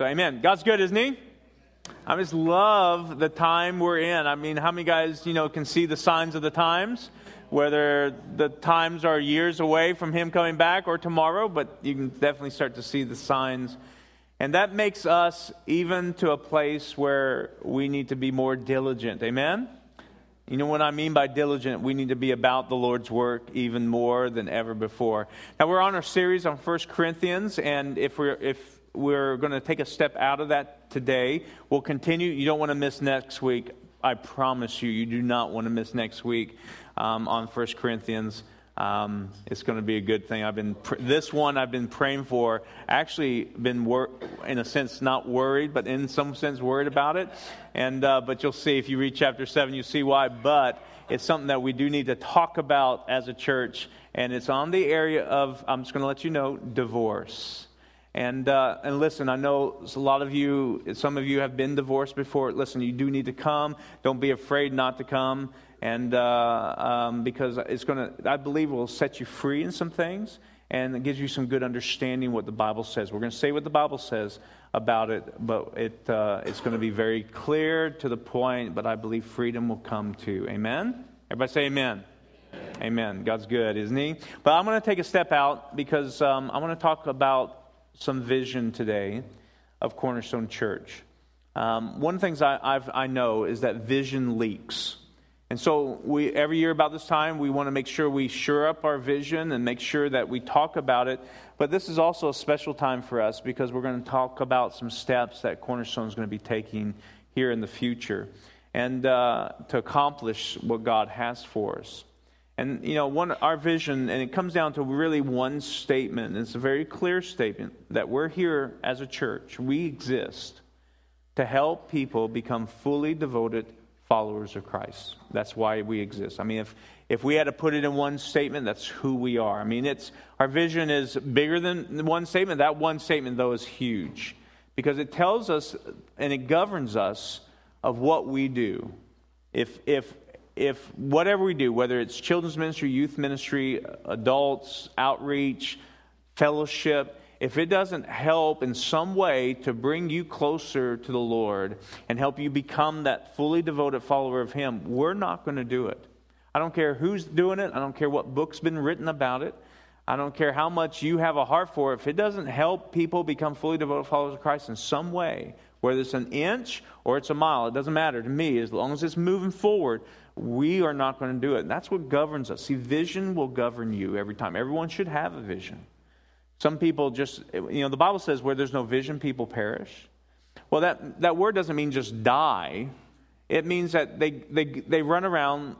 So, amen. God's good, isn't He? I just love the time we're in. I mean, how many guys, you know, can see the signs of the times? Whether the times are years away from Him coming back or tomorrow, but you can definitely start to see the signs. And that makes us even to a place where we need to be more diligent. Amen? You know what I mean by diligent? We need to be about the Lord's work even more than ever before. Now we're on our series on 1 Corinthians, and if we're if we're going to take a step out of that today, we'll continue. You don't want to miss next week. I promise you, you do not want to miss next week um, on 1 Corinthians. Um, it's going to be a good thing. I've been this one I've been praying for. Actually, been wor- in a sense not worried, but in some sense worried about it. And uh, but you'll see if you read chapter seven, you see why. But it's something that we do need to talk about as a church, and it's on the area of I'm just going to let you know divorce. And, uh, and listen, I know a lot of you, some of you have been divorced before. Listen, you do need to come. Don't be afraid not to come and uh, um, because it's going to, I believe, will set you free in some things, and it gives you some good understanding what the Bible says. We're going to say what the Bible says about it, but it, uh, it's going to be very clear to the point. But I believe freedom will come too. Amen. Everybody say Amen. Amen. God's good, isn't He? But I'm going to take a step out because um, I want to talk about some vision today of Cornerstone Church. Um, one of the things I, I've, I know is that vision leaks. And so we every year about this time we want to make sure we sure up our vision and make sure that we talk about it. But this is also a special time for us because we're going to talk about some steps that Cornerstone is going to be taking here in the future and uh, to accomplish what God has for us. And you know, one our vision, and it comes down to really one statement. It's a very clear statement that we're here as a church. We exist to help people become fully devoted followers of Christ. That's why we exist. I mean, if, if we had to put it in one statement, that's who we are. I mean, it's, our vision is bigger than one statement. That one statement, though, is huge because it tells us and it governs us of what we do. If, if, if whatever we do, whether it's children's ministry, youth ministry, adults, outreach, fellowship, if it doesn't help in some way to bring you closer to the Lord and help you become that fully devoted follower of Him, we're not going to do it. I don't care who's doing it. I don't care what book's been written about it. I don't care how much you have a heart for it. If it doesn't help people become fully devoted followers of Christ in some way, whether it's an inch or it's a mile, it doesn't matter to me. As long as it's moving forward, we are not going to do it. And that's what governs us. See, vision will govern you every time. Everyone should have a vision. Some people just, you know, the Bible says where there's no vision, people perish. Well, that, that word doesn't mean just die. It means that they, they, they run around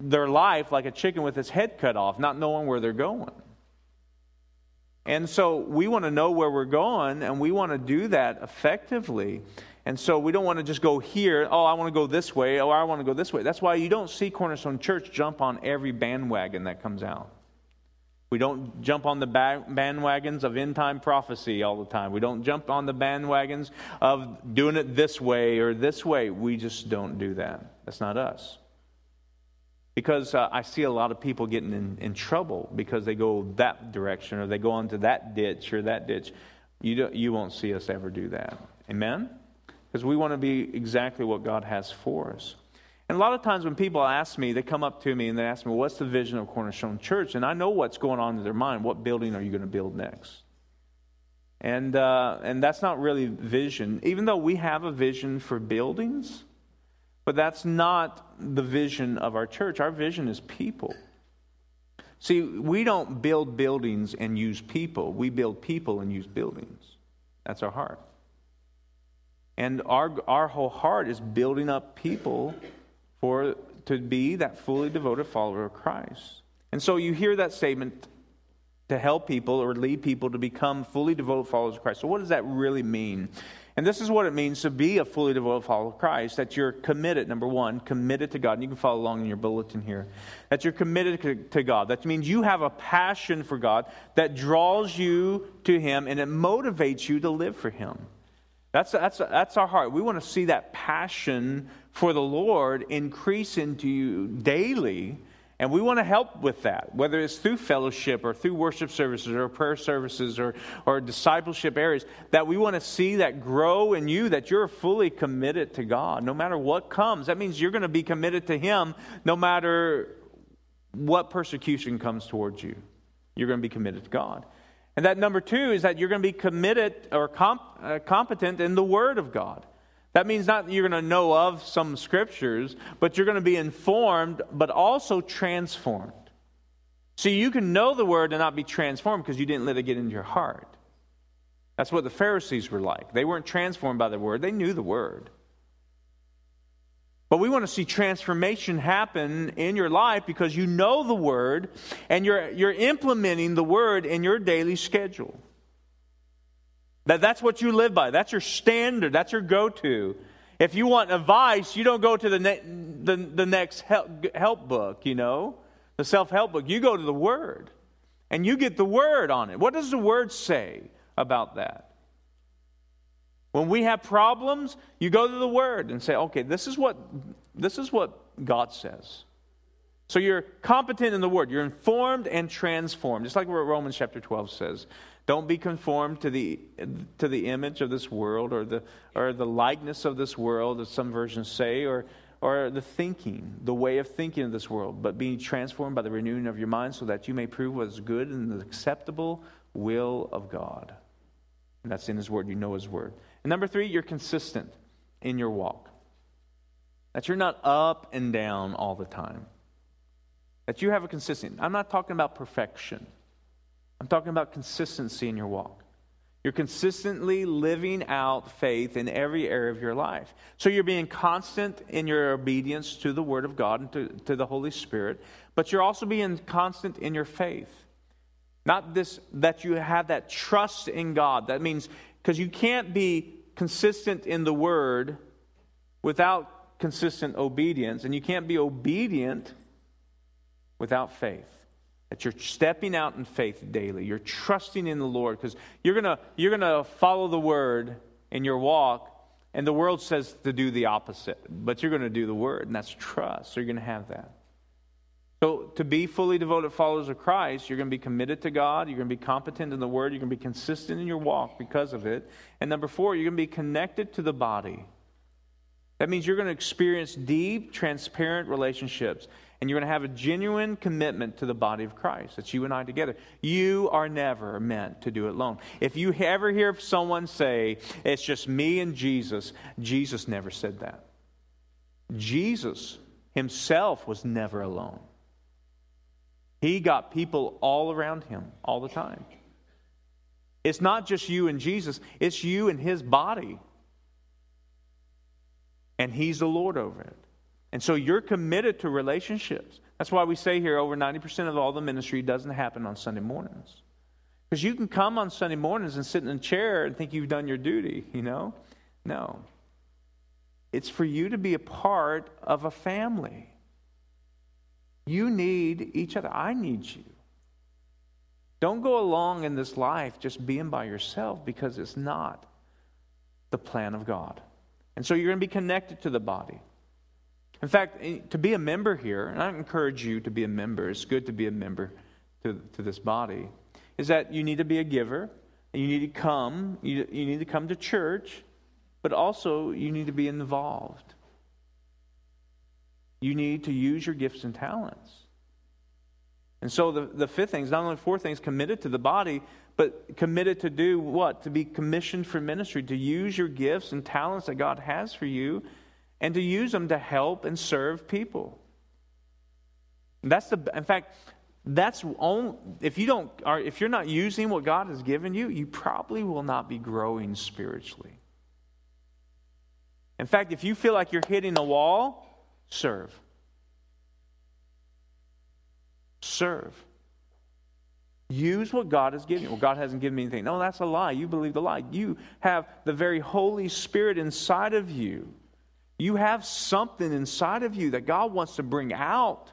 their life like a chicken with its head cut off, not knowing where they're going. And so we want to know where we're going, and we want to do that effectively. And so we don't want to just go here, oh, I want to go this way, oh, I want to go this way. That's why you don't see Cornerstone Church jump on every bandwagon that comes out. We don't jump on the bandwagons of end time prophecy all the time. We don't jump on the bandwagons of doing it this way or this way. We just don't do that. That's not us. Because uh, I see a lot of people getting in, in trouble because they go that direction or they go onto that ditch or that ditch. You, don't, you won't see us ever do that. Amen? Because we want to be exactly what God has for us. And a lot of times when people ask me, they come up to me and they ask me, What's the vision of Cornerstone Church? And I know what's going on in their mind. What building are you going to build next? And, uh, and that's not really vision, even though we have a vision for buildings, but that's not the vision of our church. Our vision is people. See, we don't build buildings and use people, we build people and use buildings. That's our heart. And our, our whole heart is building up people for to be that fully devoted follower of Christ. And so you hear that statement to help people or lead people to become fully devoted followers of Christ. So what does that really mean? And this is what it means to be a fully devoted follower of Christ that you're committed, number one, committed to God. And you can follow along in your bulletin here. That you're committed to God. That means you have a passion for God that draws you to Him and it motivates you to live for Him. That's, that's, that's our heart. We want to see that passion for the Lord increase into you daily And we want to help with that, whether it's through fellowship or through worship services or prayer services or, or discipleship areas, that we want to see that grow in you, that you're fully committed to God no matter what comes. That means you're going to be committed to Him no matter what persecution comes towards you. You're going to be committed to God. And that number two is that you're going to be committed or comp, uh, competent in the Word of God. That means not that you're going to know of some scriptures, but you're going to be informed, but also transformed. See, you can know the word and not be transformed because you didn't let it get into your heart. That's what the Pharisees were like. They weren't transformed by the word, they knew the word. But we want to see transformation happen in your life because you know the word and you're, you're implementing the word in your daily schedule. That, that's what you live by. That's your standard. That's your go to. If you want advice, you don't go to the, ne- the, the next help, help book, you know, the self help book. You go to the Word and you get the Word on it. What does the Word say about that? When we have problems, you go to the Word and say, okay, this is what, this is what God says. So you're competent in the Word. You're informed and transformed, just like what Romans chapter 12 says. Don't be conformed to the, to the image of this world or the, or the likeness of this world, as some versions say, or, or the thinking, the way of thinking of this world, but being transformed by the renewing of your mind so that you may prove what is good and the acceptable will of God. And that's in His Word. You know His Word. Number three, you're consistent in your walk. That you're not up and down all the time. That you have a consistent. I'm not talking about perfection. I'm talking about consistency in your walk. You're consistently living out faith in every area of your life. So you're being constant in your obedience to the Word of God and to, to the Holy Spirit, but you're also being constant in your faith. Not this that you have that trust in God. That means because you can't be consistent in the Word without consistent obedience, and you can't be obedient without faith. That you're stepping out in faith daily. You're trusting in the Lord because you're going you're going to follow the word in your walk, and the world says to do the opposite, but you're going to do the word, and that's trust. So you're going to have that. So, to be fully devoted followers of Christ, you're going to be committed to God, you're going to be competent in the Word, you're going to be consistent in your walk because of it. And number four, you're going to be connected to the body. That means you're going to experience deep, transparent relationships and you're going to have a genuine commitment to the body of Christ. That's you and I together. You are never meant to do it alone. If you ever hear someone say, it's just me and Jesus, Jesus never said that. Jesus himself was never alone. He got people all around him all the time. It's not just you and Jesus, it's you and his body. And he's the Lord over it. And so you're committed to relationships. That's why we say here over 90% of all the ministry doesn't happen on Sunday mornings. Because you can come on Sunday mornings and sit in a chair and think you've done your duty, you know? No. It's for you to be a part of a family. You need each other. I need you. Don't go along in this life just being by yourself because it's not the plan of God. And so you're going to be connected to the body. In fact, eh, to be a member here, and I encourage you to be a member, it's good to be a member to, to this body, is that you need to be a giver, and you need to come, you, you need to come to church, but also you need to be involved. You need to use your gifts and talents. And so the, the fifth thing is not only four things committed to the body, but committed to do what? To be commissioned for ministry, to use your gifts and talents that God has for you and to use them to help and serve people. That's the, in fact, that's only, if you don't, or if you're not using what God has given you, you probably will not be growing spiritually. In fact, if you feel like you're hitting a wall, serve. Serve. Use what God has given you. Well, God hasn't given me anything. No, that's a lie. You believe the lie. You have the very Holy Spirit inside of you you have something inside of you that God wants to bring out,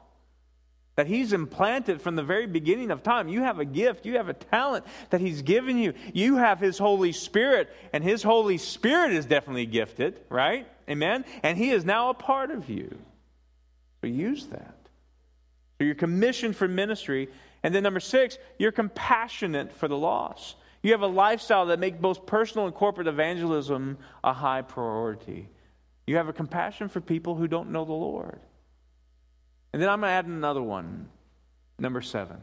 that He's implanted from the very beginning of time. You have a gift, you have a talent that He's given you. You have His Holy Spirit, and His Holy Spirit is definitely gifted, right? Amen? And He is now a part of you. So use that. So you're commissioned for ministry. And then number six, you're compassionate for the lost. You have a lifestyle that makes both personal and corporate evangelism a high priority. You have a compassion for people who don't know the Lord. And then I'm going to add another one, number seven.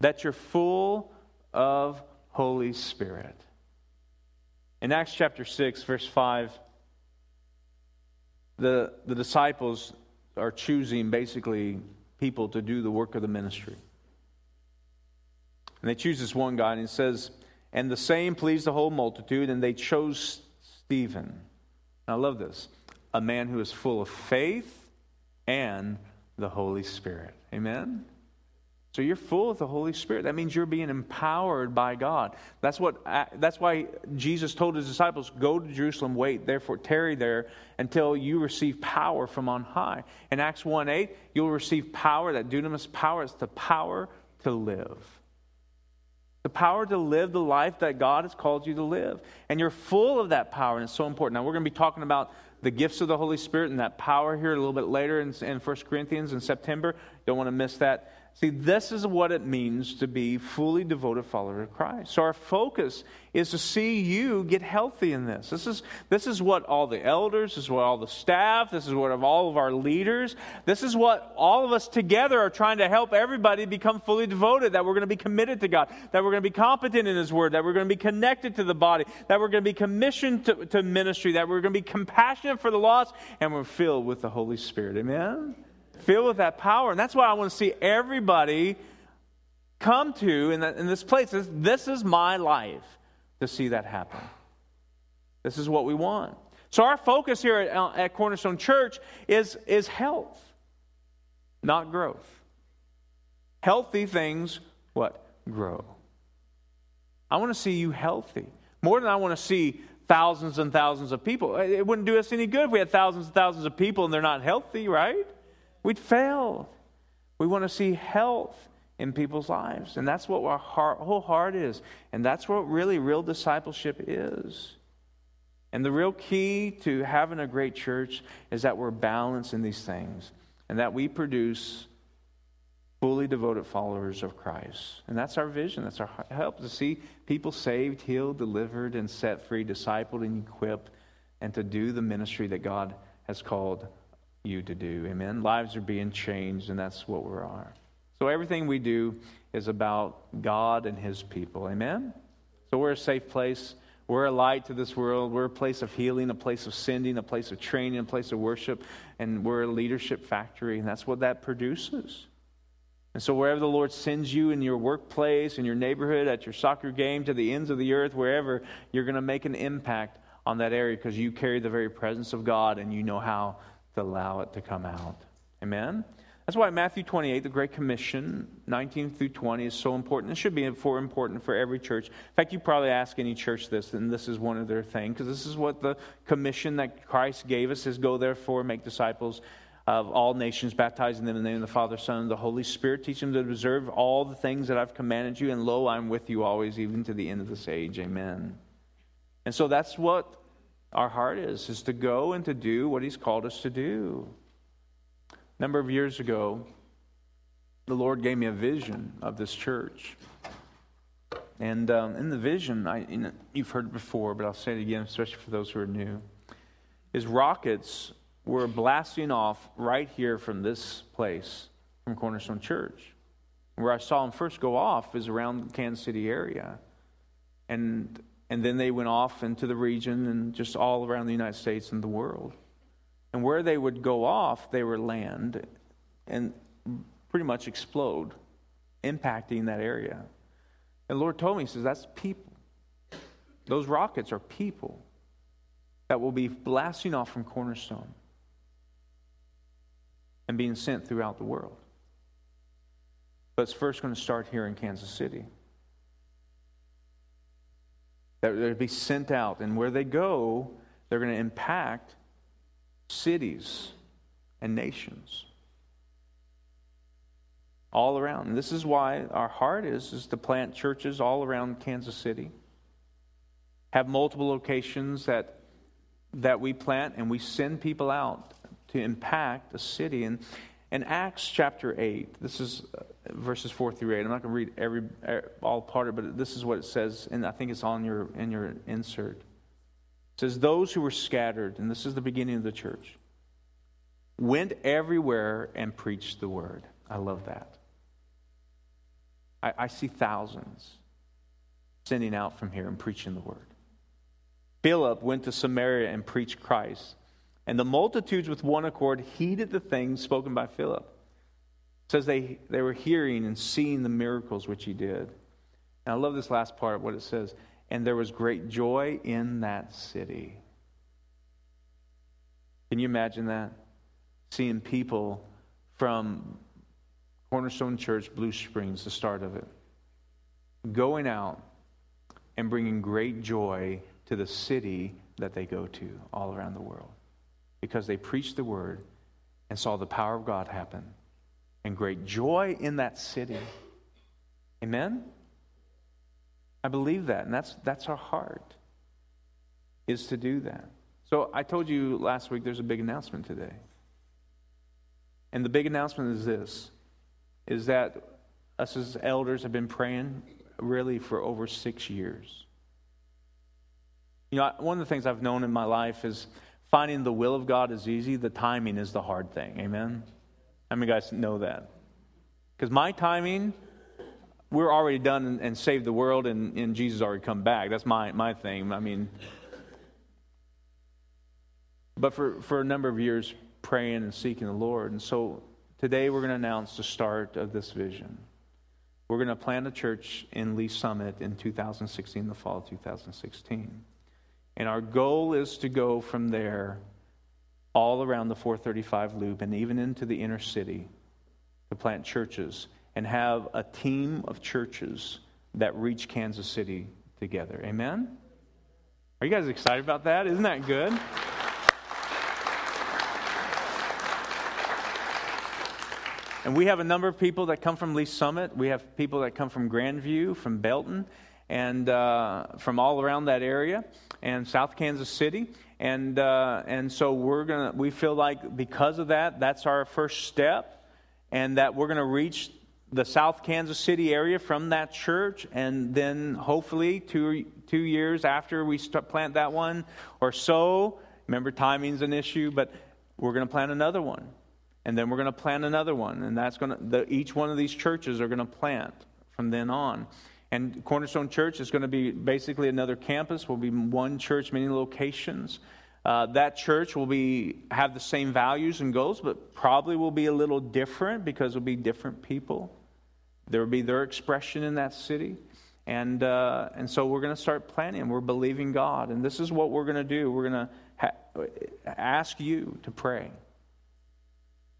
That you're full of Holy Spirit. In Acts chapter 6, verse 5, the, the disciples are choosing basically people to do the work of the ministry. And they choose this one guy, and says, And the same pleased the whole multitude, and they chose Stephen. I love this a man who is full of faith and the Holy Spirit. Amen? So you're full of the Holy Spirit. That means you're being empowered by God. That's what uh, that's why Jesus told his disciples, "Go to Jerusalem, wait, therefore tarry there until you receive power from on high." In Acts 1:8, you'll receive power, that dunamis power is the power to live. The power to live the life that God has called you to live. And you're full of that power, and it's so important. Now we're going to be talking about the gifts of the Holy Spirit and that power here a little bit later in, in 1 Corinthians in September. Don't want to miss that. See, this is what it means to be fully devoted follower of Christ. So our focus is to see you get healthy in this. This is, this is what all the elders, this is what all the staff, this is what all of our leaders, this is what all of us together are trying to help everybody become fully devoted, that we're going to be committed to God, that we're going to be competent in His Word, that we're going to be connected to the body, that we're going to be commissioned to, to ministry, that we're going to be compassionate for the lost, and we're filled with the Holy Spirit. Amen? Filled with that power. And that's why I want to see everybody come to in, in this place. This, this is my life to see that happen. This is what we want. So, our focus here at, uh, at Cornerstone Church is, is health, not growth. Healthy things, what? Grow. I want to see you healthy. More than I want to see thousands and thousands of people. It wouldn't do us any good if we had thousands and thousands of people and they're not healthy, right? We'd fail. We want to see health in people's lives. And that's what our heart, whole heart is. And that's what really real discipleship is. And the real key to having a great church is that we're balanced in these things and that we produce fully devoted followers of Christ. And that's our vision. That's our help to see people saved, healed, delivered, and set free, discipled, and equipped, and to do the ministry that God has called you to do. Amen. Lives are being changed, and that's what we are. So everything we do is about God and His people. Amen. So we're a safe place. We're a light to this world. We're a place of healing, a place of sending, a place of training, a place of worship, and we're a leadership factory, and that's what that produces. And so, wherever the Lord sends you in your workplace, in your neighborhood, at your soccer game, to the ends of the earth, wherever, you're going to make an impact on that area because you carry the very presence of God and you know how to allow it to come out. Amen? That's why Matthew 28, the Great Commission, 19 through 20, is so important. It should be for important for every church. In fact, you probably ask any church this, and this is one of their things, because this is what the commission that Christ gave us is go therefore, make disciples of all nations, baptizing them in the name of the Father, Son, and the Holy Spirit. Teach them to observe all the things that I've commanded you, and lo, I'm with you always, even to the end of this age. Amen. And so that's what our heart is, is to go and to do what He's called us to do. A number of years ago, the Lord gave me a vision of this church. And um, in the vision, I, you know, you've heard it before, but I'll say it again, especially for those who are new, is rockets were blasting off right here from this place, from Cornerstone Church. Where I saw them first go off is around the Kansas City area. And and then they went off into the region and just all around the United States and the world. And where they would go off, they were land and pretty much explode, impacting that area. And Lord told me, He says, that's people. Those rockets are people that will be blasting off from Cornerstone and being sent throughout the world. But it's first going to start here in Kansas City that they'll be sent out. And where they go, they're going to impact cities and nations all around. And this is why our heart is, is to plant churches all around Kansas City. Have multiple locations that that we plant and we send people out to impact a city. And, In Acts chapter 8, this is uh, verses 4 through 8. I'm not going to read every all part of it, but this is what it says, and I think it's on your in your insert. It says, Those who were scattered, and this is the beginning of the church, went everywhere and preached the word. I love that. I, I see thousands sending out from here and preaching the word. Philip went to Samaria and preached Christ. And the multitudes with one accord heeded the things spoken by Philip. It says they, they were hearing and seeing the miracles which he did. And I love this last part, what it says. And there was great joy in that city. Can you imagine that? Seeing people from Cornerstone Church, Blue Springs, the start of it, going out and bringing great joy to the city that they go to all around the world because they preached the word and saw the power of God happen and great joy in that city. Amen? I believe that, and that's, that's our heart, is to do that. So I told you last week there's a big announcement today. And the big announcement is this is that us as elders have been praying really for over six years. You know, one of the things I've known in my life is Finding the will of God is easy, the timing is the hard thing. Amen? How many guys know that? Because my timing, we're already done and, and saved the world, and, and Jesus already come back. That's my, my thing. I mean, but for, for a number of years, praying and seeking the Lord. And so today we're going to announce the start of this vision. We're going to plant a church in Lee's Summit in 2016, the fall of 2016. And our goal is to go from there all around the 435 loop and even into the inner city to plant churches and have a team of churches that reach Kansas City together. Amen? Are you guys excited about that? Isn't that good? And we have a number of people that come from Lee's Summit. We have people that come from Grandview, from Belton, and uh, from all around that area and South Kansas City. And, uh, and so we're gonna, we feel like because of that, that's our first step, and that we're going to reach the South Kansas City area from that church, and then hopefully two, two years after we start, plant that one or so, remember timing's an issue, but we're going to plant another one. And then we're going to plant another one, and that's going to, each one of these churches are going to plant from then on. And Cornerstone Church is going to be basically another campus. Will be one church, many locations. Uh, that church will be have the same values and goals, but probably will be a little different because it'll be different people. There will be their expression in that city, and uh, and so we're going to start planning. We're believing God, and this is what we're going to do. We're going to ha- ask you to pray.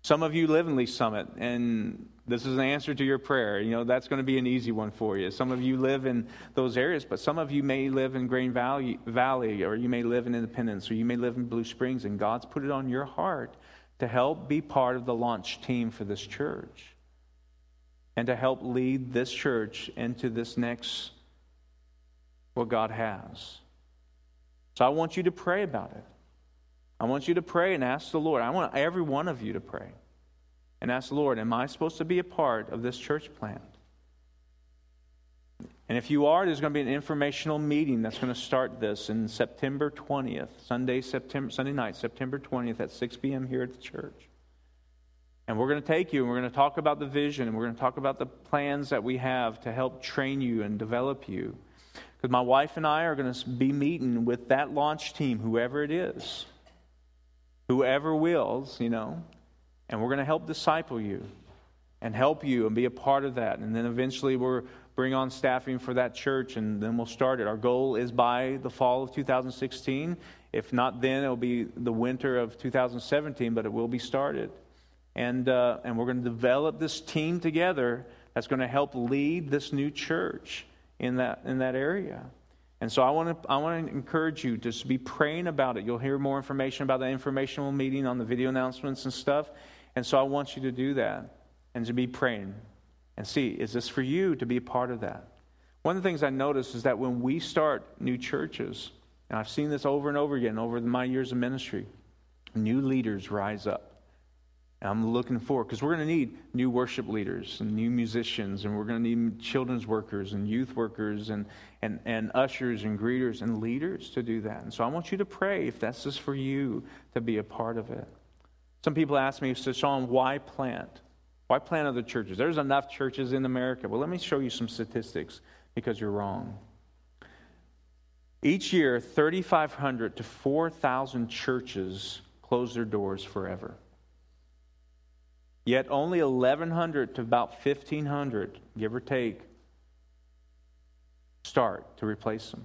Some of you live in Lee's Summit, and this is an answer to your prayer. You know, that's going to be an easy one for you. Some of you live in those areas, but some of you may live in Grain Valley, Valley or you may live in Independence, or you may live in Blue Springs, and God's put it on your heart to help be part of the launch team for this church and to help lead this church into this next, what God has. So I want you to pray about it. I want you to pray and ask the Lord. I want every one of you to pray and ask the Lord, Am I supposed to be a part of this church plant? And if you are, there's going to be an informational meeting that's going to start this in September 20th, Sunday, September, Sunday night, September 20th at 6 p.m. here at the church. And we're going to take you and we're going to talk about the vision and we're going to talk about the plans that we have to help train you and develop you. Because my wife and I are going to be meeting with that launch team, whoever it is, whoever wills, you know, and we're going to help disciple you and help you and be a part of that. And then eventually we'll bring on staffing for that church and then we'll start it. Our goal is by the fall of 2016. If not then, it'll be the winter of 2017, but it will be started. And, uh, and we're going to develop this team together that's going to help lead this new church in that, in that area. And so I want to I want to encourage you just to be praying about it. You'll hear more information about the informational meeting on the video announcements and stuff. And so I want you to do that and to be praying and see, is this for you to be a part of that? One of the things I notice is that when we start new churches, and I've seen this over and over again over my years of ministry, new leaders rise up. And I'm looking forward because we're going to need new worship leaders and new musicians, and we're going to need children's workers and youth workers and, and, and ushers and greeters and leaders to do that. And so I want you to pray if that's just for you to be a part of it. Some people ask me, so Sean, why plant? Why plant other churches? There's enough churches in America. Well, let me show you some statistics because you're wrong. Each year, 3,500 to 4,000 churches close their doors forever. Yet only 1,100 to about 1,500, give or take, start to replace them.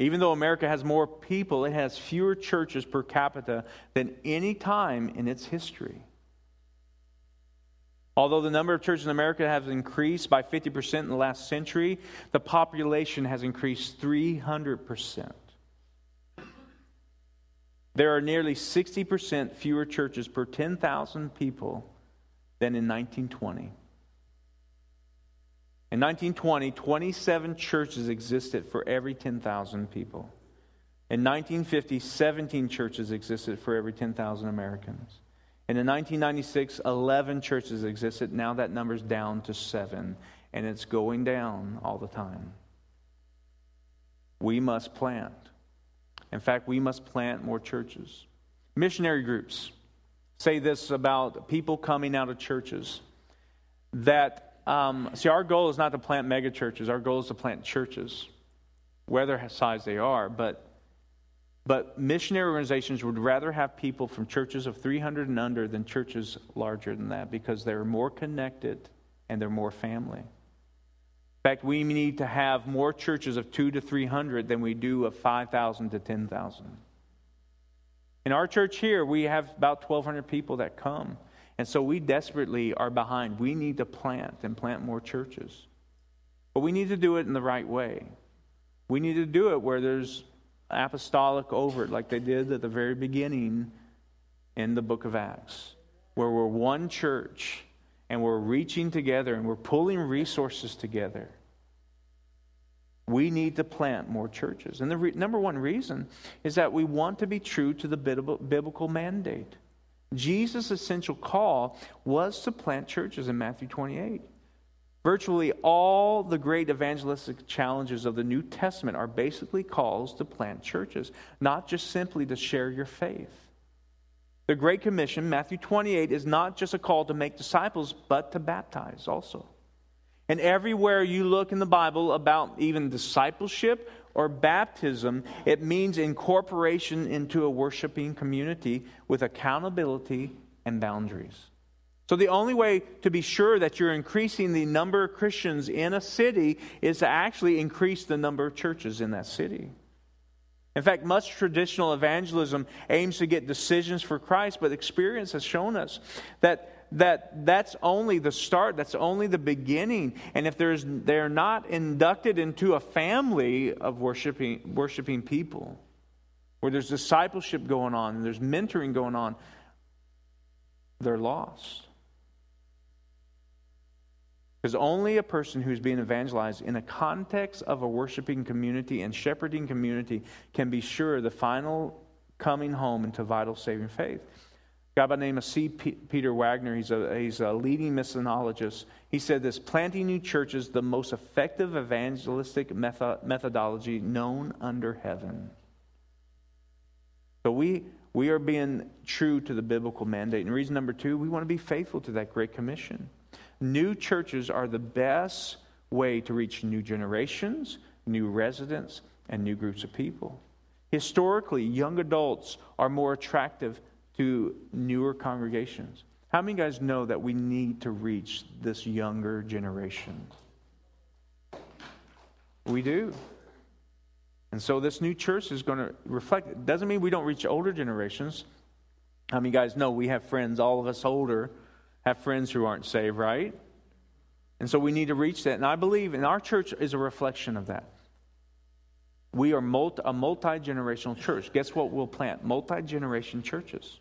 Even though America has more people, it has fewer churches per capita than any time in its history. Although the number of churches in America has increased by 50% in the last century, the population has increased 300%. There are nearly 60% fewer churches per 10,000 people than in 1920. In 1920, 27 churches existed for every 10,000 people. In 1950, 17 churches existed for every 10,000 Americans. And in 1996, 11 churches existed. Now that number's down to seven, and it's going down all the time. We must plant. In fact, we must plant more churches. Missionary groups say this about people coming out of churches that, um, see, our goal is not to plant mega churches, our goal is to plant churches, whether size they are, but but missionary organizations would rather have people from churches of 300 and under than churches larger than that because they're more connected and they're more family. Fact, we need to have more churches of 2 to 300 than we do of 5,000 to 10,000. In our church here, we have about 1,200 people that come. And so we desperately are behind. We need to plant and plant more churches. But we need to do it in the right way. We need to do it where there's apostolic over it, like they did at the very beginning in the book of Acts, where we're one church and we're reaching together and we're pulling resources together. We need to plant more churches. And the re- number one reason is that we want to be true to the biblical mandate. Jesus' essential call was to plant churches in Matthew 28. Virtually all the great evangelistic challenges of the New Testament are basically calls to plant churches, not just simply to share your faith. The Great Commission, Matthew 28, is not just a call to make disciples, but to baptize also. And everywhere you look in the Bible about even discipleship or baptism, it means incorporation into a worshiping community with accountability and boundaries. So, the only way to be sure that you're increasing the number of Christians in a city is to actually increase the number of churches in that city. In fact, much traditional evangelism aims to get decisions for Christ, but experience has shown us that, that that's only the start, that's only the beginning. And if there's, they're not inducted into a family of worshiping, worshiping people, where there's discipleship going on and there's mentoring going on, they're lost. Because only a person who's being evangelized in a context of a worshiping community and shepherding community can be sure the final coming home into vital saving faith. Guy by the name of C. P- Peter Wagner, he's a, he's a leading missionologist. He said this planting new churches, the most effective evangelistic method- methodology known under heaven. So we, we are being true to the biblical mandate. And reason number two, we want to be faithful to that great commission. New churches are the best way to reach new generations, new residents, and new groups of people. Historically, young adults are more attractive to newer congregations. How many guys know that we need to reach this younger generation? We do. And so this new church is going to reflect it. Doesn't mean we don't reach older generations. How many guys know we have friends, all of us older, have friends who aren't saved, right? And so we need to reach that. And I believe, and our church is a reflection of that. We are multi, a multi generational church. Guess what we'll plant? Multi generation churches.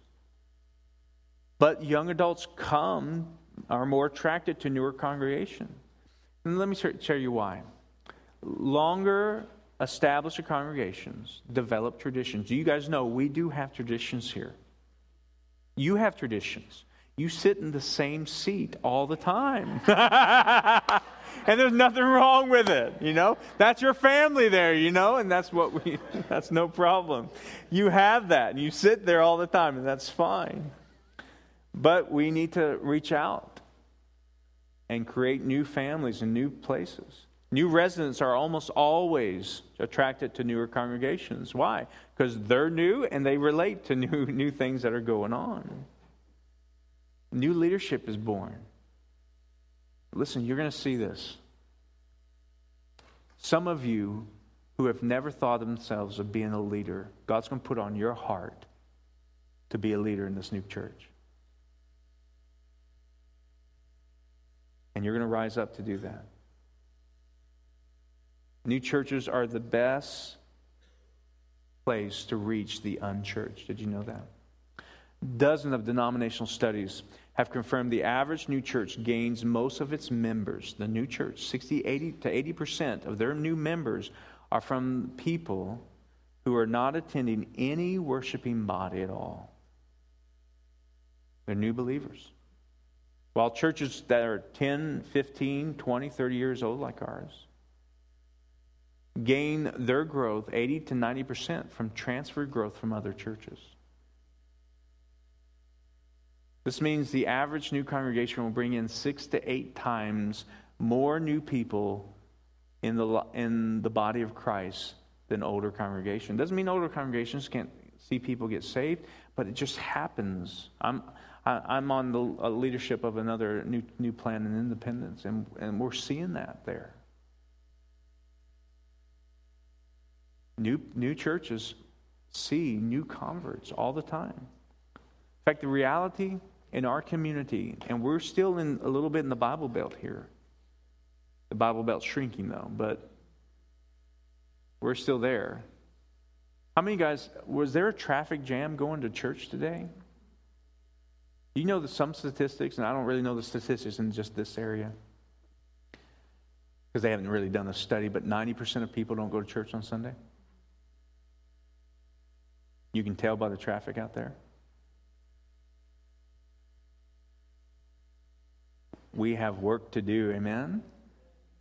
But young adults come, are more attracted to newer congregation. And let me tell you why. Longer established congregations develop traditions. Do you guys know we do have traditions here. You have traditions. You sit in the same seat all the time. and there's nothing wrong with it, you know? That's your family there, you know? And that's what we that's no problem. You have that and you sit there all the time and that's fine. But we need to reach out and create new families and new places. New residents are almost always attracted to newer congregations. Why? Because they're new and they relate to new, new things that are going on. New leadership is born. Listen, you're going to see this. Some of you who have never thought of themselves of being a leader, God's going to put on your heart to be a leader in this new church. And you're going to rise up to do that. New churches are the best place to reach the unchurched. Did you know that? Dozens of denominational studies have confirmed the average new church gains most of its members. The new church, 60, 80 to 80% of their new members are from people who are not attending any worshiping body at all. They're new believers. While churches that are 10, 15, 20, 30 years old, like ours, gain their growth 80 to 90% from transferred growth from other churches. This means the average new congregation will bring in six to eight times more new people in the, in the body of Christ than older congregation. Doesn't mean older congregations can't see people get saved, but it just happens. I'm, I, am on the uh, leadership of another new, new plan in independence, and, and we're seeing that there. New, new churches see new converts all the time. In fact, the reality in our community, and we're still in a little bit in the Bible Belt here. The Bible Belt's shrinking though, but we're still there. How many guys, was there a traffic jam going to church today? You know the, some statistics, and I don't really know the statistics in just this area because they haven't really done a study, but 90% of people don't go to church on Sunday. You can tell by the traffic out there. We have work to do, amen?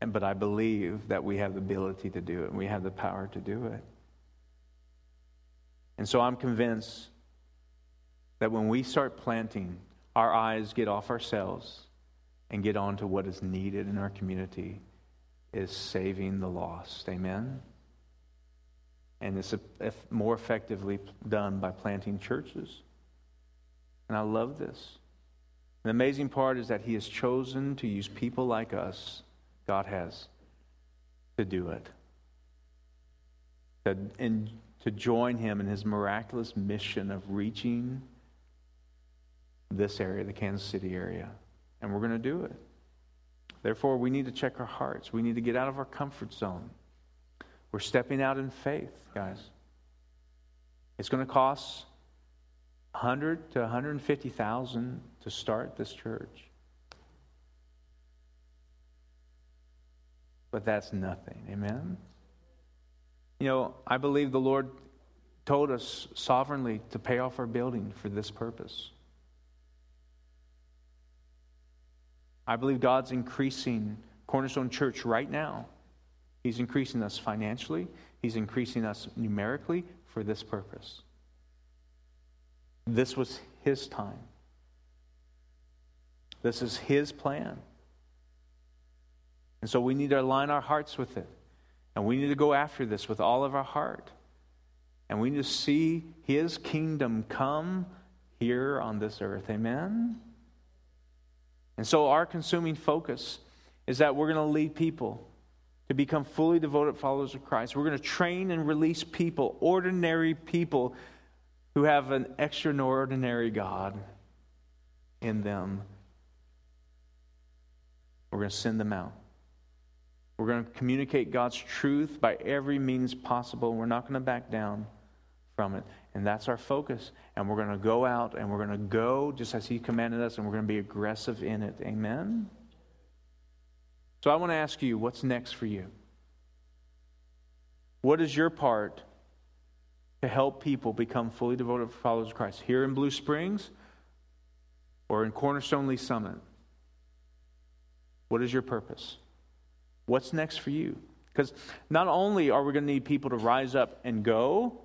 And, but I believe that we have the ability to do it, we have the power to do it. And so I'm convinced that when we start planting, our eyes get off ourselves and get on to what is needed in our community is saving the lost. Amen? And it's more effectively done by planting churches. And I love this. The amazing part is that He has chosen to use people like us, God has, to do it. To, and to join Him in His miraculous mission of reaching this area, the Kansas City area. And we're going to do it. Therefore, we need to check our hearts. We need to get out of our comfort zone. We're stepping out in faith, guys. It's going to cost 100 to 150,000 to start this church. But that's nothing. Amen. You know, I believe the Lord told us sovereignly to pay off our building for this purpose. I believe God's increasing Cornerstone Church right now. He's increasing us financially, He's increasing us numerically for this purpose. This was His time. This is His plan. And so we need to align our hearts with it. And we need to go after this with all of our heart. And we need to see His kingdom come here on this earth. Amen? And so our consuming focus is that we're going to lead people to become fully devoted followers of Christ. We're going to train and release people, ordinary people who have an extraordinary God in them. We're going to send them out. We're going to communicate God's truth by every means possible. We're not going to back down from it. And that's our focus. And we're going to go out and we're going to go just as He commanded us, and we're going to be aggressive in it. Amen? So I want to ask you what's next for you? What is your part to help people become fully devoted followers of Christ? Here in Blue Springs, or in Cornerstone Lee's Summit, what is your purpose? What's next for you? Because not only are we going to need people to rise up and go,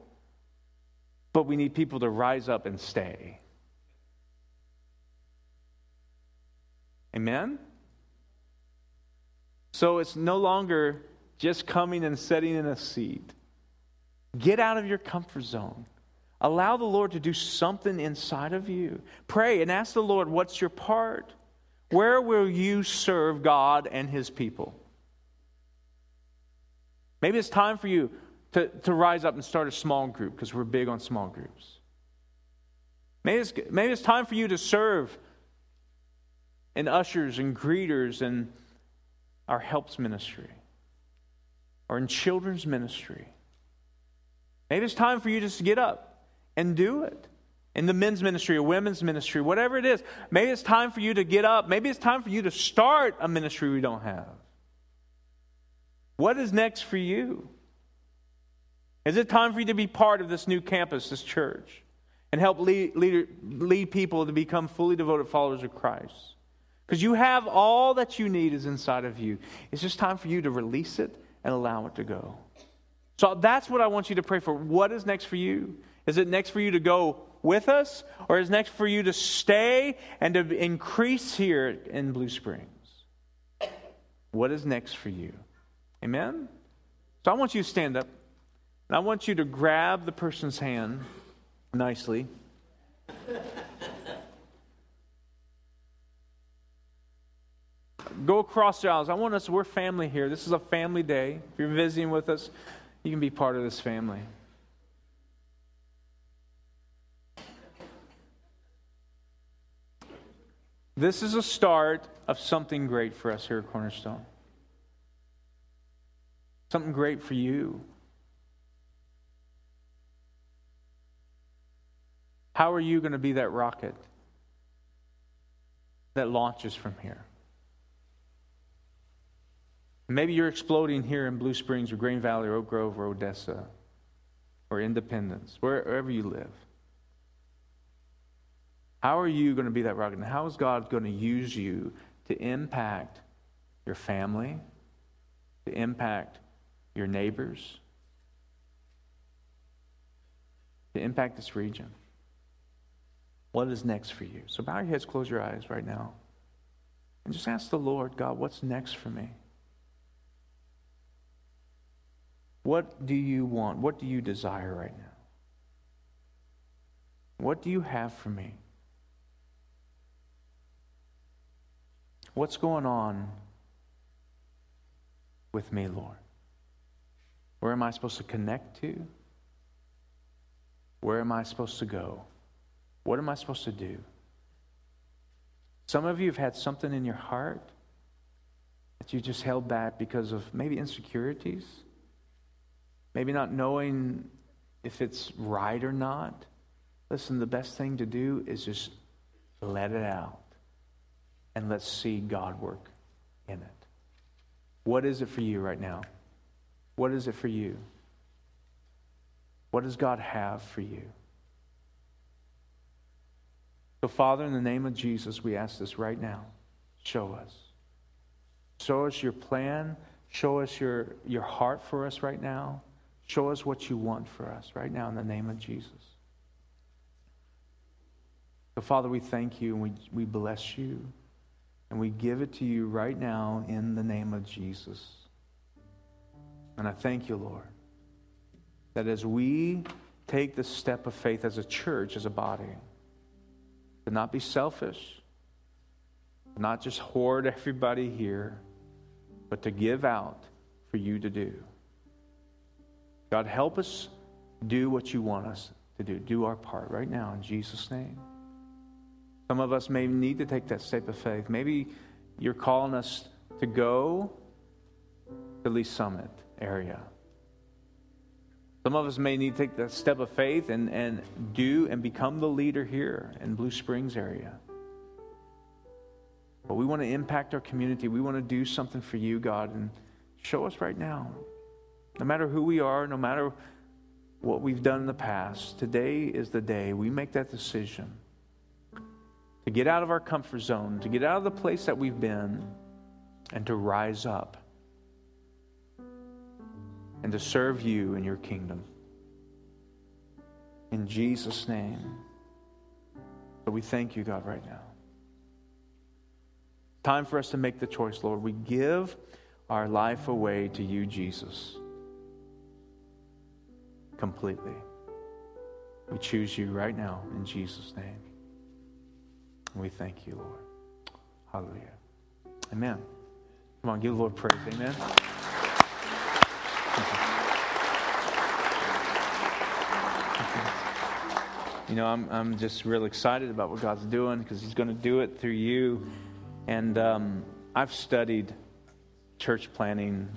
but we need people to rise up and stay. Amen? So it's no longer just coming and sitting in a seat. Get out of your comfort zone. Allow the Lord to do something inside of you. Pray and ask the Lord, what's your part? Where will you serve God and His people? Maybe it's time for you to, to rise up and start a small group because we're big on small groups. Maybe it's, maybe it's time for you to serve in ushers and greeters and our helps ministry or in children's ministry. Maybe it's time for you just to get up and do it in the men's ministry or women's ministry, whatever it is. Maybe it's time for you to get up. Maybe it's time for you to start a ministry we don't have. What is next for you? Is it time for you to be part of this new campus, this church, and help lead, lead, lead people to become fully devoted followers of Christ? Because you have all that you need is inside of you. It's just time for you to release it and allow it to go. So that's what I want you to pray for. What is next for you? Is it next for you to go with us, or is next for you to stay and to increase here in Blue Springs? What is next for you? Amen? So I want you to stand up, and I want you to grab the person's hand nicely. Go across the aisles. I want us, we're family here. This is a family day. If you're visiting with us, you can be part of this family. This is a start of something great for us here at Cornerstone. Something great for you. How are you going to be that rocket that launches from here? Maybe you're exploding here in Blue Springs or Green Valley or Oak Grove or Odessa or Independence, wherever you live. How are you going to be that rocket? And how is God going to use you to impact your family, to impact your neighbors, to impact this region? What is next for you? So bow your heads, close your eyes right now, and just ask the Lord, God, what's next for me? What do you want? What do you desire right now? What do you have for me? What's going on with me, Lord? Where am I supposed to connect to? Where am I supposed to go? What am I supposed to do? Some of you have had something in your heart that you just held back because of maybe insecurities maybe not knowing if it's right or not. Listen, the best thing to do is just let it out and let's see God work in it. What is it for you right now? What is it for you? What does God have for you? So, Father, in the name of Jesus, we ask this right now. Show us. Show us your plan. Show us your, your heart for us right now. Show us what you want for us right now in the name of Jesus. So, Father, we thank you and we, we bless you and we give it to you right now in the name of Jesus. And I thank you, Lord, that as we take the step of faith as a church, as a body, to not be selfish, not just hoard everybody here, but to give out for you to do. God, help us do what you want us to do. Do our part right now in Jesus' name. Some of us may need to take that step of faith. Maybe you're calling us to go to Lee's Summit area. Some of us may need to take that step of faith and, and do and become the leader here in Blue Springs area. But we want to impact our community. We want to do something for you, God, and show us right now. No matter who we are, no matter what we've done in the past, today is the day we make that decision to get out of our comfort zone, to get out of the place that we've been, and to rise up and to serve you in your kingdom. In Jesus' name. So we thank you, God, right now. Time for us to make the choice, Lord. We give our life away to you, Jesus, completely. We choose you right now in Jesus' name. We thank you, Lord. Hallelujah. Amen. Come on, give the Lord praise. Amen. You know, I'm, I'm just real excited about what God's doing because He's going to do it through you. And um, I've studied church planting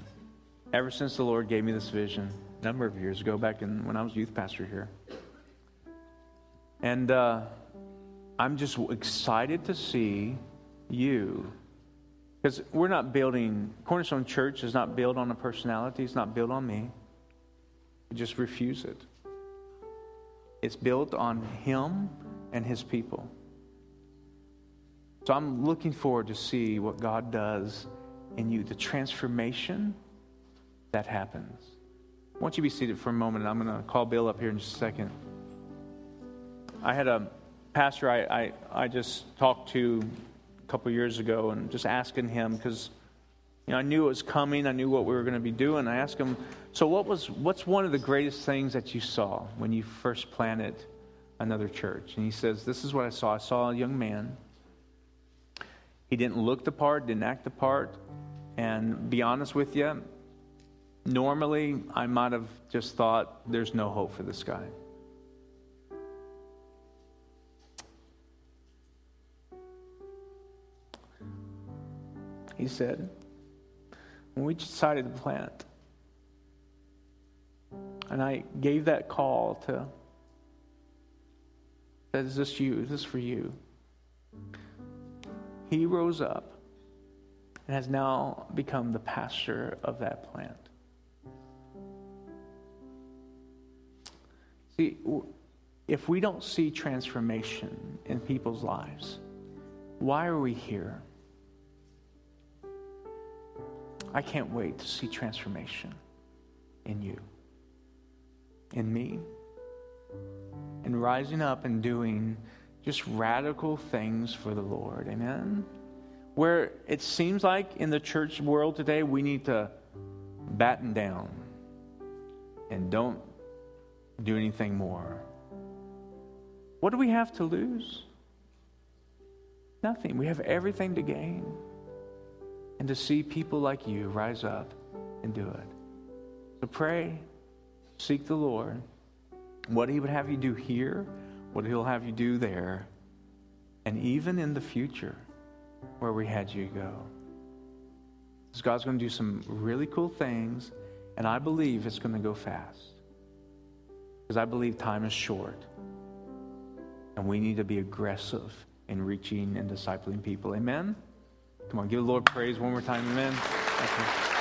ever since the Lord gave me this vision a number of years ago, back in, when I was youth pastor here. And uh, I'm just excited to see you. Because we're not building, Cornerstone Church is not built on a personality, it's not built on me. We just refuse it. It's built on Him and His people. So I'm looking forward to see what God does in you, the transformation that happens. I want you be seated for a moment. I'm going to call Bill up here in just a second. I had a pastor I, I, I just talked to couple years ago and just asking him because you know, I knew it was coming. I knew what we were going to be doing. I asked him, so what was, what's one of the greatest things that you saw when you first planted another church? And he says, this is what I saw. I saw a young man. He didn't look the part, didn't act the part. And be honest with you, normally I might have just thought, there's no hope for this guy. He said, when we decided to plant, and I gave that call to, that is this you? This is this for you? He rose up and has now become the pastor of that plant. See, if we don't see transformation in people's lives, why are we here? I can't wait to see transformation in you, in me, and rising up and doing just radical things for the Lord. Amen? Where it seems like in the church world today, we need to batten down and don't do anything more. What do we have to lose? Nothing. We have everything to gain and to see people like you rise up and do it. So pray, seek the Lord, what He would have you do here, what He'll have you do there, and even in the future where we had you go. Because God's going to do some really cool things, and I believe it's going to go fast. Because I believe time is short. And we need to be aggressive in reaching and discipling people. Amen? Come on, give the Lord praise one more time. Amen.